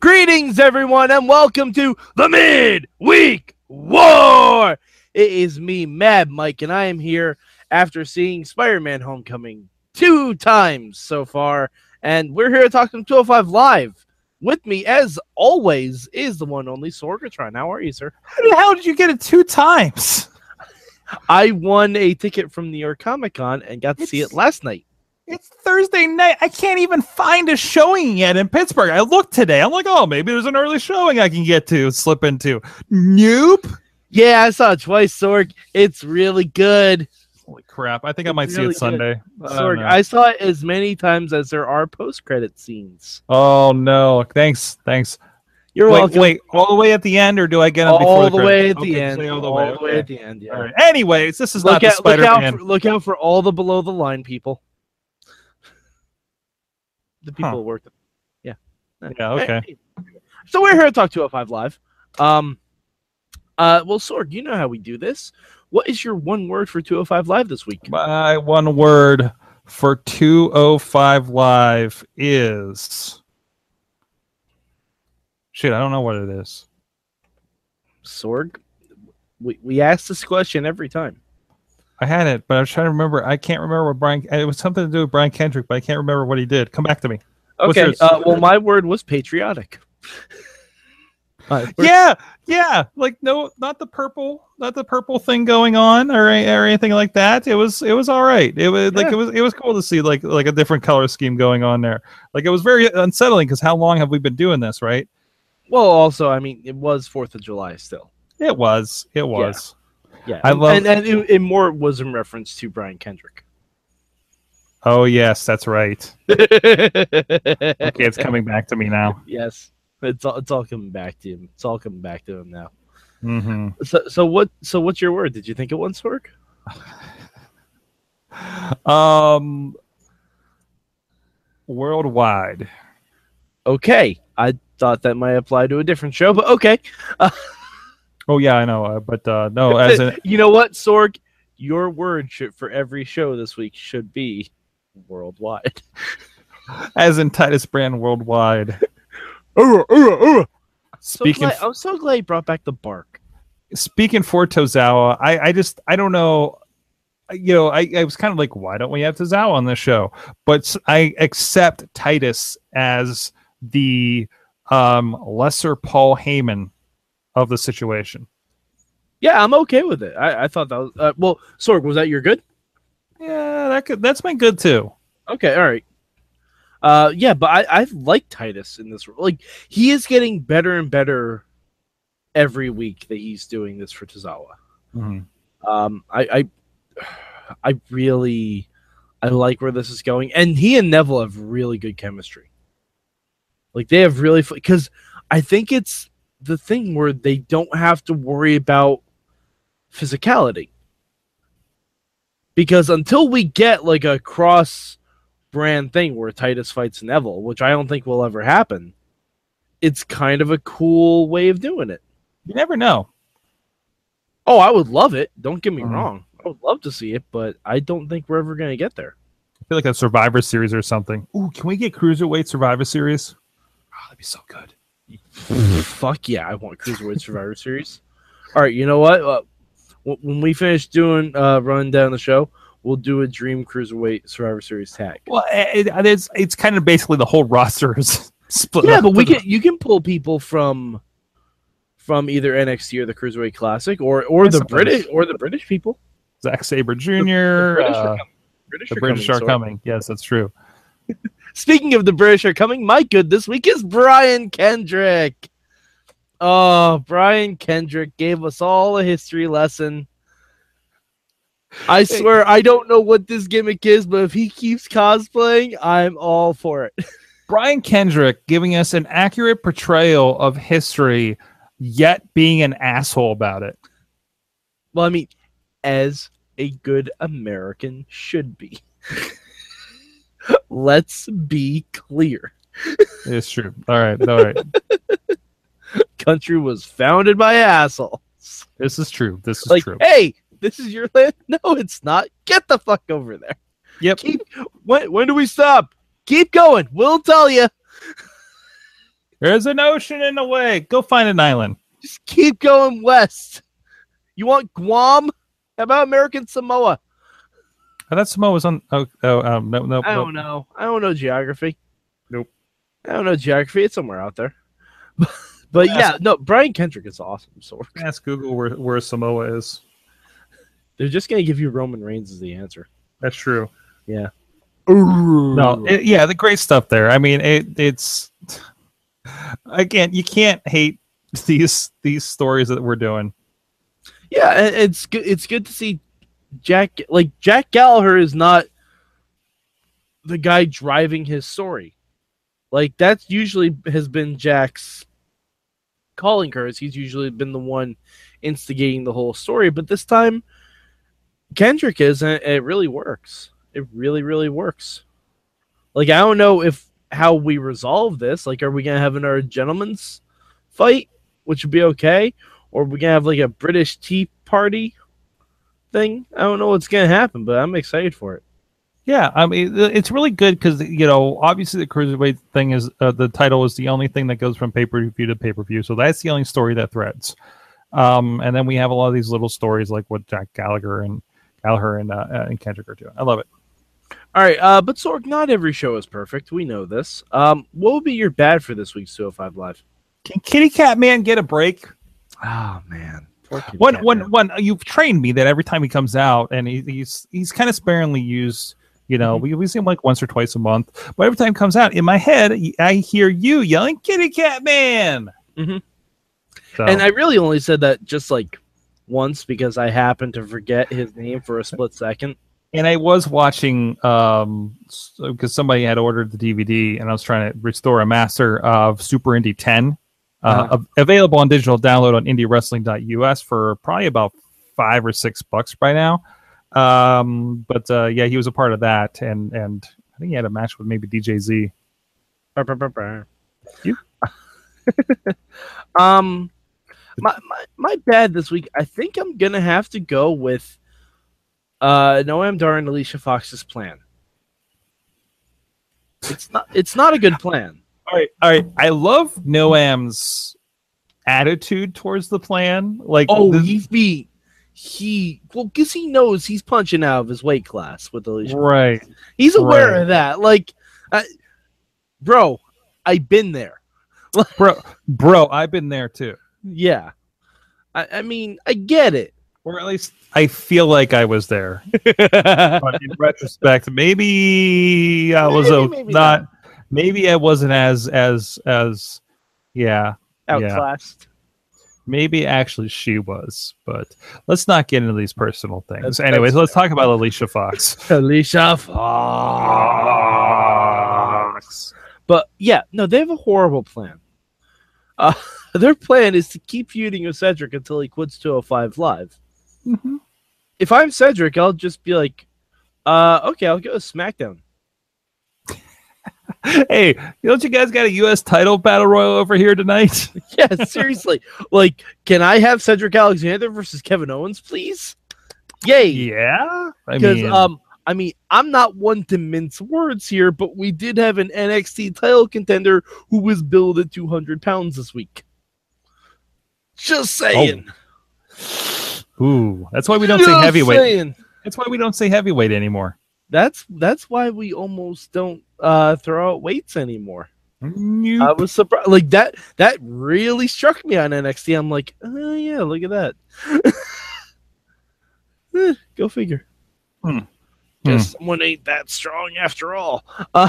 Greetings, everyone, and welcome to the Midweek War. It is me, Mad Mike, and I am here after seeing Spider-Man: Homecoming two times so far, and we're here to talk some 205 live. With me, as always, is the one only Sorgatron. How are you, sir? How the hell did you get it two times? I won a ticket from New York Comic Con and got to see it last night. It's Thursday night. I can't even find a showing yet in Pittsburgh. I looked today. I'm like, oh, maybe there's an early showing I can get to, slip into. Nope. Yeah, I saw it twice, Sorg. It's really good. Holy crap. I think I It's might see really it Sunday. I don't Sorg, know. I saw it as many times as there are post-credit scenes. Oh, no. Thanks. Thanks. You're wait, welcome. wait, all the way at the end, or do I get them before all the, the way at the Okay, end. say All the way, okay. at the end. Yeah. All right. Anyways, this is Look not the out, look out, for, look out for all the below the line people. The people Huh. who work. Yeah. Yeah, okay. Hey, So we're here to talk 205 Live. Um, uh, well, Sorg, you know how we do this. What is your one word for 205 Live this week? My one word for 205 Live is. Shit, I don't know what it is. Sorg, we, we ask this question every time. I had it, but I was trying to remember. I can't remember what Brian. It was something to do with Brian Kendrick, but I can't remember what he did. Come back to me. Okay. Uh, well, my word was patriotic. Word- Yeah, yeah. Like no, not the purple, not the purple thing going on or, or anything like that. It was it was all right. It was like it was it was cool to see like like a different color scheme going on there. Like it was very unsettling because how long have we been doing this? Right? Well, also, I mean, it was Fourth of July still. It was. It was. Yeah, I love- and, and it, it more was in reference to Brian Kendrick. Oh yes, that's right. Okay, it's coming back to me now. Yes, it's all it's all coming back to him. It's all coming back to him now. hmm So, so what? So, what's your word? Did you think it was Sorg? Um, worldwide. Okay, I thought that might apply to a different show, but okay. Oh yeah, I know, uh, but uh, no, as in you know what, Sorg? Your word should, for every show this week should be worldwide. as in Titus Brand worldwide. So Speaking glad, I'm so glad you brought back the bark. speaking for Tozawa, I, I just I don't know. You know, I, I was kind of like, why don't we have Tozawa on this show? But I accept Titus as the um, lesser Paul Heyman of the situation. Yeah, I'm okay with it. I, I thought that was uh, well. Sorg, was that your good? Yeah, that could that's been good too. Okay, all right. Uh, yeah, but I I like Titus in this. Like he is getting better and better every week that he's doing this for Tozawa. Um, I I I really I like where this is going, and he and Neville have really good chemistry. Like they have really because I think it's the thing where they don't have to worry about physicality. Because until we get like a cross brand thing where Titus fights Neville, which I don't think will ever happen, it's kind of a cool way of doing it. You never know. Oh, I would love it. Don't get me Mhm. wrong. I would love to see it, but I don't think we're ever going to get there. I feel like a Survivor Series or something. Ooh, can we get Cruiserweight Survivor Series? Oh, that'd be so good. Fuck yeah, I want Cruiserweight Survivor Series. All right, you know what? Uh, when we finish doing uh, running down the show, we'll do a Dream Cruiserweight Survivor Series tag. Well, it, it- it's it's kind of basically the whole roster is split. Yeah, but we can you can pull people from from either NXT or the Cruiserweight Classic, or or the. British or the British people. Zack Sabre Jr. The British are uh, coming. British the are British are coming. Yes, that's true. Speaking of the British are coming, my good this week is Brian Kendrick. Oh, Brian Kendrick gave us all a history lesson. I swear I don't know what this gimmick is, but if he keeps cosplaying, I'm all for it. Brian Kendrick giving us an accurate portrayal of history, yet being an asshole about it. Well, I mean, as a good American should be. Let's be clear. It's true. All right. All right. Country was founded by assholes. This is true. This is like, true. hey, this is your land. No, it's not. Get the fuck over there. Yep. Keep. When when do we stop? Keep going. We'll tell you. There's an ocean in the way. Go find an island. Just keep going west. You want Guam? How about American Samoa? I thought Samoa was on. Oh, oh um, no, no. I don't know. I don't know geography. Nope. I don't know geography. It's somewhere out there. but yeah, no. Brian Kendrick is awesome. So Ask Google where, where Samoa is. they're just gonna give you Roman Reigns as the answer. That's true. Yeah. No, it- yeah, the great stuff there. I mean, it, it's again, you can't hate these these stories that we're doing. Yeah, it's good. It's good to see Jack. Like Jack Gallagher is not the guy driving his story. Like that's usually has been Jack's calling cards. He's usually been the one instigating the whole story, but this time Kendrick is, and it really works. It really, really works. Like I don't know if how we resolve this. Like, are we gonna have another gentleman's fight, which would be okay, or are we gonna have like a British Tea Party thing? I don't know what's gonna happen, but I'm excited for it. Yeah, I mean, it's really good because you know, obviously the cruiserweight thing is uh, the title is the only thing that goes from pay per view to pay per view, so that's the only story that threads. Um, and then we have a lot of these little stories like what Jack Gallagher and Gallagher and uh, and Kendrick are doing. I love it. All right, uh, but Sorg, not every show is perfect. We know this. Um, what would be your bad for this week's 205 Live? Can Kitty Cat Man get a break? Oh man, One, one, one. You've trained me that every time he comes out, and he, he's he's kind of sparingly used. You know, Mm-hmm. we, we see him like once or twice a month, but every time he comes out, in my head, I hear you yelling "Kitty Cat Man." Mhm. So, And I really only said that just like once because I happened to forget his name for a split second. and I was watching um because somebody had ordered the DVD, and I was trying to restore a master of Super Indie 10, uh, Uh-huh. available on digital download on IndieWrestling.us for probably about five or six bucks by now. Um, but uh, yeah, he was a part of that, and and I think he had a match with maybe DJ Z. Brr, brr, brr, brr. You? um, my, my my bad this week. I think I'm gonna have to go with uh Noam Dar and Alicia Fox's plan. It's not. It's not a good plan. All right, all right. I love Noam's attitude towards the plan. Like, Oh, this- he be he well because he knows he's punching out of his weight class with Alicia. right. He's aware Right. of that. Like, uh, bro, I've been there. bro, bro. I've been there too. Yeah, I, I mean, I get it. or at least I feel like I was there. but in retrospect, maybe I was Maybe, a, maybe not, not. Maybe I wasn't as as as yeah. Outclassed. Maybe actually she was, but let's not get into these personal things. That's- Anyways, that's let's talk about Alicia Fox. Alicia Fox. But yeah, no, they have a horrible plan. Uh, their plan is to keep feuding with Cedric until he quits 205 Live. Mhm. If I'm Cedric, I'll just be like, uh, okay, I'll go to SmackDown. Hey, don't you guys got a U.S. title battle royal over here tonight? Yeah, seriously. like, can I have Cedric Alexander versus Kevin Owens, please? Yay! yeah, Because um, I mean, I'm not one to mince words here, but we did have an NXT title contender who was billed at 200 pounds this week. Just saying. ooh, that's why we don't say heavyweight. saying. That's why we don't say heavyweight anymore. That's that's why we almost don't uh, throw out weights anymore. Nope. I was surprised. Like that. That really struck me on NXT. I'm like, oh yeah, look at that. Eh, go figure. Hmm. Guess someone ain't that strong after all. Uh,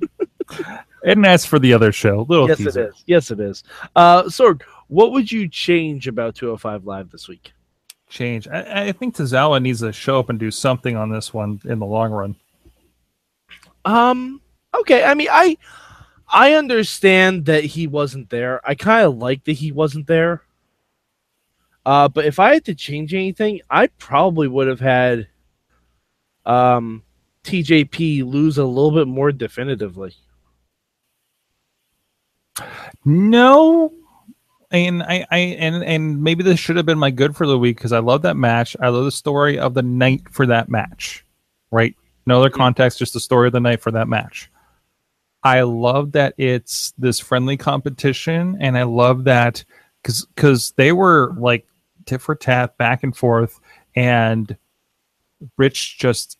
and that's for the other show. Little yes, teaser. it is. Yes, it is. Uh, Sorg, what would you change about 205 Live this week? change. I, I think Tozawa needs to show up and do something on this one in the long run. Um, Okay, I mean, I I understand that he wasn't there. I kind of like that he wasn't there. Uh, but if I had to change anything, I probably would have had um, TJP lose a little bit more definitively. No, and I, I and and maybe this should have been my good for the week because I love that match. I love the story of the night for that match. Right, no other context, just the story of the night for that match. I love that it's this friendly competition, and I love that because because they were like tit for tat, back and forth, and Rich just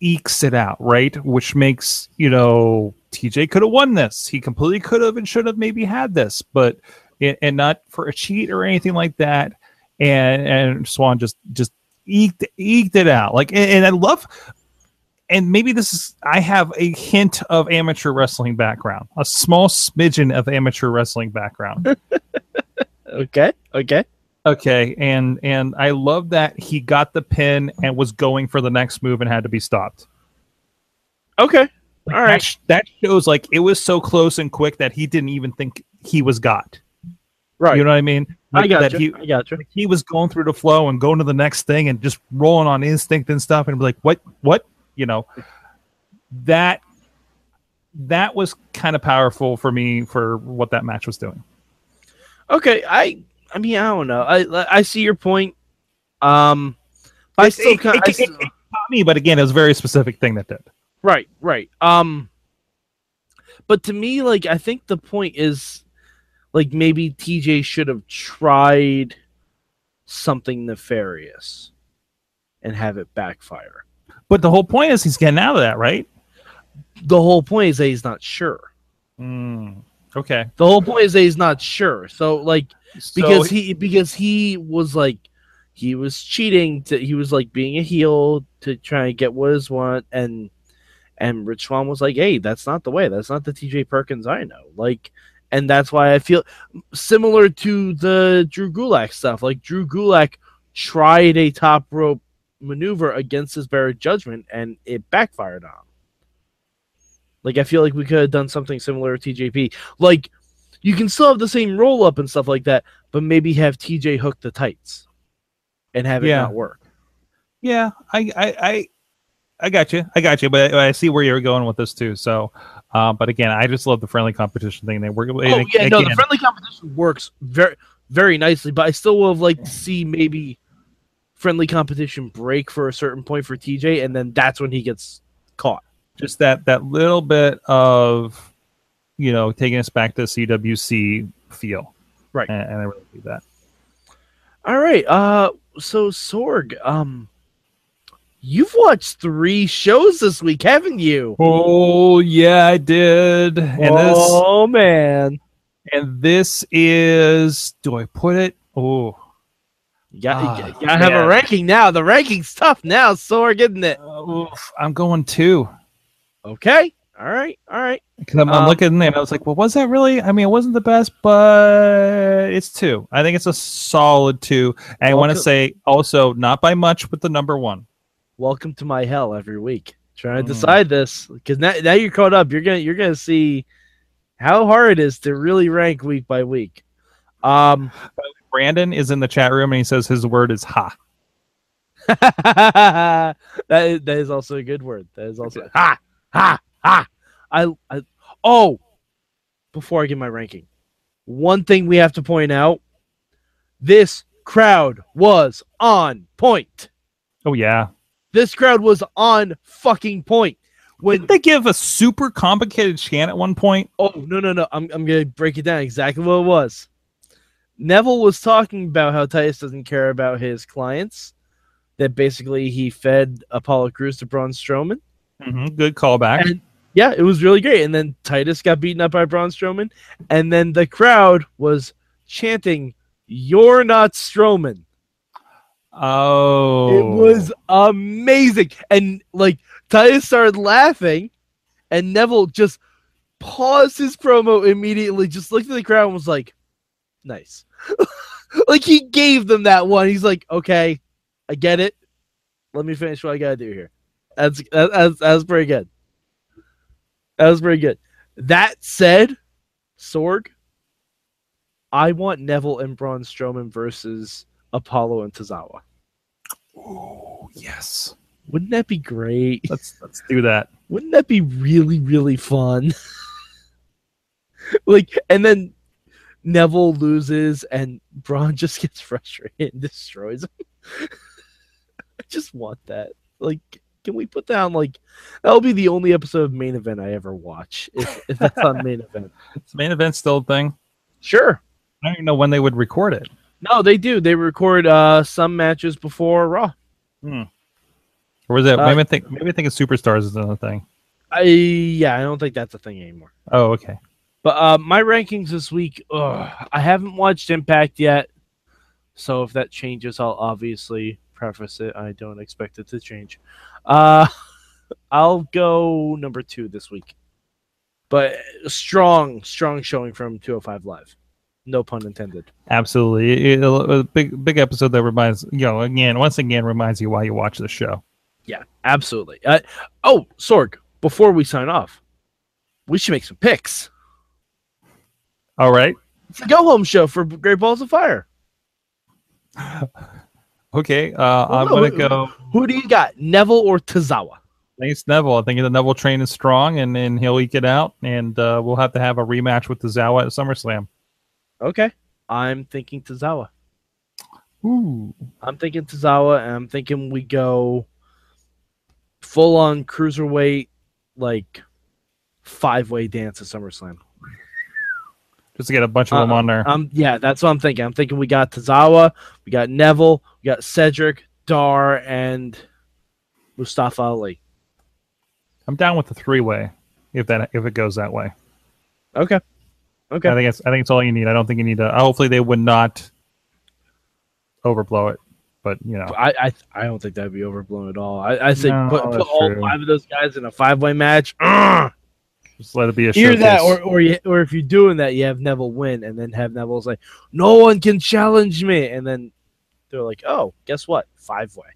ekes it out, right? Which makes you know TJ could have won this. He completely could have and should have maybe had this, but and not for a cheat or anything like that. And and Swann just just eked eked it out. Like and, and I love and maybe this is I have a hint of amateur wrestling background, a small smidgen of amateur wrestling background. okay, okay, okay, and and I love that he got the pin and was going for the next move and had to be stopped. Okay, like all right, that, that shows like it was so close and quick that he didn't even think he was got. Right, you know what I mean? Like I got that you. He, I got you. Like he was going through the flow and going to the next thing and just rolling on instinct and stuff and be like, what, what, you know, that that was kind of powerful for me for what that match was doing. Okay, I I mean I don't know. I I see your point. Um, I still it, kind it, it, it, me, but again, it was a very specific thing that did. Right, right. Um, but to me, like I think the point is, like maybe TJ should have tried something nefarious and have it backfire. But the whole point is he's getting out of that, right? The whole point is that he's not sure. Mm, okay. The whole point is that he's not sure. So like because so, he because he was like he was cheating to he was like being a heel to try and get what his want and and Rich Swann was like, "Hey, that's not the way. That's not the TJ Perkins I know." Like, and that's why I feel similar to the Drew Gulak stuff. Like Drew Gulak tried a top rope maneuver against his better judgment, and it backfired on. Him. Like I feel like we could have done something similar to TJP. Like you can still have the same roll up and stuff like that, but maybe have TJ hook the tights and have it yeah. not work. Yeah, I, I, I, I got you. I got you. But I see where you're going with this too. So, uh, but again, I just love the friendly competition thing. They work. Oh yeah, again, no, the friendly competition works very, very nicely. But I still would have liked to see maybe friendly competition break for a certain point for TJ, and then that's when he gets caught. Just that that little bit of, you know, taking us back to CWC feel, right? And, and I really do that. All right. Uh, so Sorg, um, you've watched three shows this week, haven't you? Oh yeah, I did. And oh this, man. And this is. Do I put it? Oh. You got, you gotta have a ranking now. The ranking's tough now, Sorg, isn't it? Uh, I'm going two. Okay. All right. All right. Because I'm, um, I'm, looking and I was like, well, was that really? I mean, it wasn't the best, but it's two. I think it's a solid two. And I want to say also, not by much with the number one. Welcome to my hell every week. Trying to mm. decide this because now, now you're caught up. You're gonna you're gonna see how hard it is to really rank week by week. Um, Brandon is in the chat room and he says his word is ha. that is, that is also a good word. That is also ha ha ha. I, I oh, before I get my ranking, one thing we have to point out: this crowd was on point. Oh yeah, this crowd was on fucking point. When Didn't they give a super complicated chant at one point? Oh no no no! I'm I'm gonna break it down exactly what it was. Neville was talking about how Titus doesn't care about his clients. That basically he fed Apollo Crews to Braun Strowman. Mm-hmm. Good callback. And yeah, it was really great. And then Titus got beaten up by Braun Strowman, and then the crowd was chanting, "You're not Strowman." Oh, it was amazing. And like Titus started laughing, and Neville just paused his promo immediately, just looked at the crowd and was like, nice. like he gave them that one. He's like, okay, I get it. Let me finish what I gotta do here. That's that's that's pretty good. That was pretty good. That said, Sorg, I want Neville and Braun Strowman versus Apollo and Tozawa. Oh yes. Wouldn't that be great? Let's let's do that. Wouldn't that be really, really fun? like, and then Neville loses and Braun just gets frustrated and destroys him. I just want that. Like, can we put down like that'll be the only episode of main event I ever watch if, if that's on main event. Is main event still a thing? Sure. I don't even know when they would record it. No, they do. They record uh some matches before Raw. Hmm. Or was it? Uh, maybe I think maybe I think of superstars is another thing. I yeah, I don't think that's a thing anymore. Oh, okay. But uh, my rankings this week, ugh, I haven't watched Impact yet, so if that changes, I'll obviously preface it. I don't expect it to change. Uh, I'll go number two this week, but strong, strong showing from 205 Live. No pun intended. Absolutely. It- it- a big big episode that reminds you know again once again reminds you why you watch the show. Yeah, absolutely. Uh, oh, Sorg, before we sign off, we should make some picks. All right. It's a go home show for Great Balls of Fire. Okay. Uh, I'm Well, gonna go. Who do you got, Neville or Tozawa? Thanks, Neville. I think the Neville train is strong, and, and he'll eke it out, and uh, we'll have to have a rematch with Tozawa at SummerSlam. Okay. I'm thinking Tozawa. Ooh. I'm thinking Tozawa, and I'm thinking we go full on cruiserweight, like five way dance at SummerSlam. Just to get a bunch of them Uh, on there. Um, yeah, that's what I'm thinking. I'm thinking we got Tozawa, we got Neville, we got Cedric, Dar, and Mustafa Ali. I'm down with the three way if that if it goes that way. Okay. Okay. I think it's I think it's all you need. I don't think you need to. Hopefully, they would not overblow it, but you know, I, I I don't think that'd be overblown at all. I, I say No, put, put all five of those guys in a five way match. Ugh! Just let it be a Either that, or or you, or if you're doing that, you have Neville win, and then have Neville say, "No one can challenge me," and then they're like, "Oh, guess what? Five way,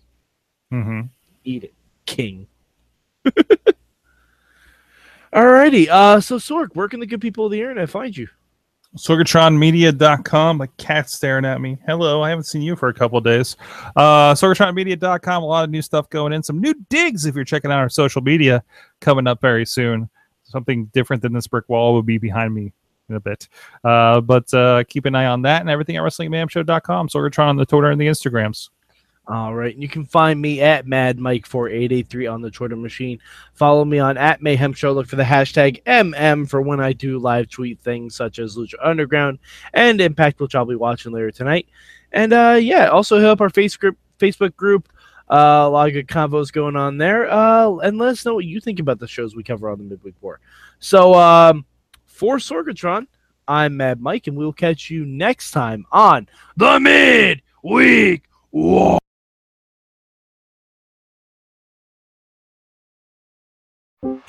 Mm-hmm. eat it, King." Alrighty, uh, so Sorg, where can the good people of the internet find you? SorgatronMedia.com. My cat's staring at me. Hello, I haven't seen you for a couple of days. Uh, SorgatronMedia.com. A lot of new stuff going in. Some new digs if you're checking out our social media coming up very soon. Something different than this brick wall will be behind me in a bit. Uh, but uh, keep an eye on that and everything at WrestlingMayhemShow.com. Sorgatron on the Twitter and the Instagrams. All right, and you can find me at Mad Mike four eight eight three on the Twitter machine. Follow me on at Mayhem Show. Look for the hashtag MM for when I do live tweet things such as Lucha Underground and Impact, which I'll be watching later tonight. And uh, yeah, also hit up our Facebook group. Facebook group. Uh, a lot of good convos going on there. Uh, and let us know what you think about the shows we cover on the Midweek War. So um, for Sorgatron, I'm Mad Mike, and we'll catch you next time on the Midweek War.